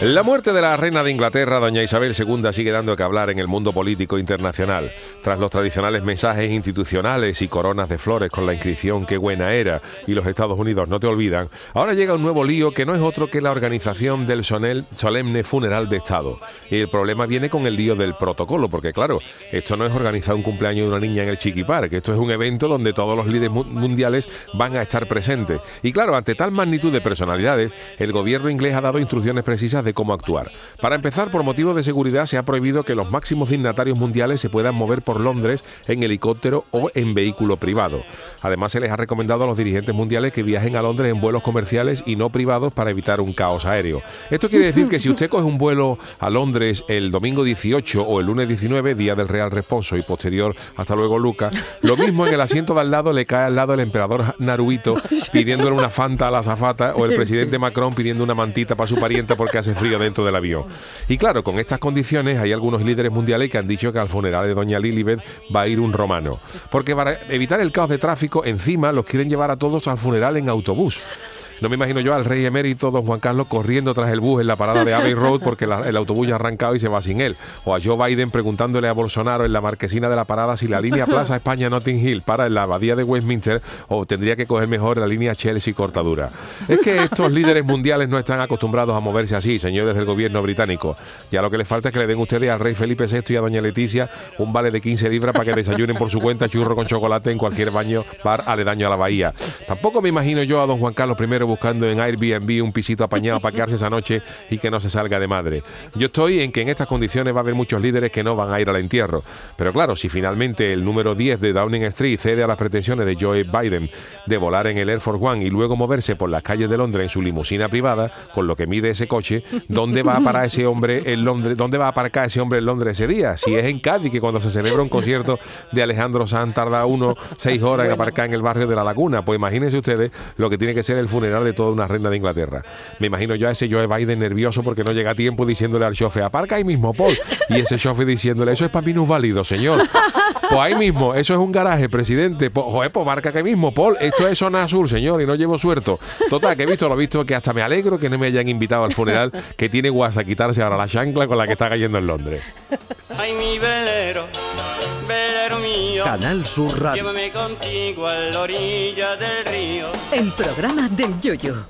La muerte de la reina de Inglaterra, doña Isabel II, sigue dando que hablar en el mundo político internacional. Tras los tradicionales mensajes institucionales y coronas de flores con la inscripción Qué buena era y los Estados Unidos no te olvidan, ahora llega un nuevo lío que no es otro que la organización del solemne funeral de Estado. Y el problema viene con el lío del protocolo, porque claro, esto no es organizar un cumpleaños de una niña en el Chiqui que esto es un evento donde todos los líderes mundiales van a estar presentes. Y claro, ante tal magnitud de personalidades, el gobierno inglés ha dado instrucciones precisas de cómo actuar. Para empezar, por motivos de seguridad se ha prohibido que los máximos dignatarios mundiales se puedan mover por Londres en helicóptero o en vehículo privado. Además, se les ha recomendado a los dirigentes mundiales que viajen a Londres en vuelos comerciales y no privados para evitar un caos aéreo. Esto quiere decir que si usted coge un vuelo a Londres el domingo 18 o el lunes 19, día del Real Responso y posterior, hasta luego Luca, lo mismo en el asiento de al lado le cae al lado el emperador Naruito pidiéndole una fanta a la azafata o el presidente Macron pidiendo una mantita para su parienta porque hace frío dentro del avión. Y claro, con estas condiciones hay algunos líderes mundiales que han dicho que al funeral de doña Lilibet va a ir un romano. Porque para evitar el caos de tráfico, encima los quieren llevar a todos al funeral en autobús. No me imagino yo al rey emérito, don Juan Carlos, corriendo tras el bus en la parada de Abbey Road porque el autobús ya ha arrancado y se va sin él. O a Joe Biden preguntándole a Bolsonaro en la marquesina de la parada si la línea Plaza España Notting Hill para en la abadía de Westminster o tendría que coger mejor la línea Chelsea cortadura. Es que estos líderes mundiales no están acostumbrados a moverse así, señores del gobierno británico. Ya lo que les falta es que le den ustedes al rey Felipe VI y a doña Leticia un vale de 15 libras para que desayunen por su cuenta churro con chocolate en cualquier baño bar aledaño a la bahía. Tampoco me imagino yo a don Juan Carlos I buscando en Airbnb un pisito apañado para quedarse esa noche y que no se salga de madre. Yo estoy en que en estas condiciones va a haber muchos líderes que no van a ir al entierro. Pero claro, si finalmente el número 10 de Downing Street cede a las pretensiones de Joe Biden de volar en el Air Force One y luego moverse por las calles de Londres en su limusina privada, con lo que mide ese coche, ¿dónde va a parar ese hombre en Londres? ¿Dónde va a aparcar ese hombre en Londres ese día? Si es en Cádiz, que cuando se celebra un concierto de Alejandro Sanz tarda uno seis horas en aparcar en el barrio de la Laguna, pues imagínense ustedes lo que tiene que ser el funeral de toda una reina de Inglaterra. Me imagino yo a ese Joe Biden nervioso porque no llega a tiempo diciéndole al chofe, aparca ahí mismo, Paul. Y ese chofe diciéndole, eso es para válido, señor. Pues ahí mismo, eso es un garaje, presidente. Pues, joder, pues marca que mismo, Paul. Esto es zona azul, señor, y no llevo suerto. Total, que he visto, lo he visto, que hasta me alegro que no me hayan invitado al funeral que tiene guasa quitarse ahora la chancla con la que está cayendo en Londres. Ay, mi velero, velero mío. Canal Sur Radio. Llévame contigo a la orilla del río. El programa del yoyo.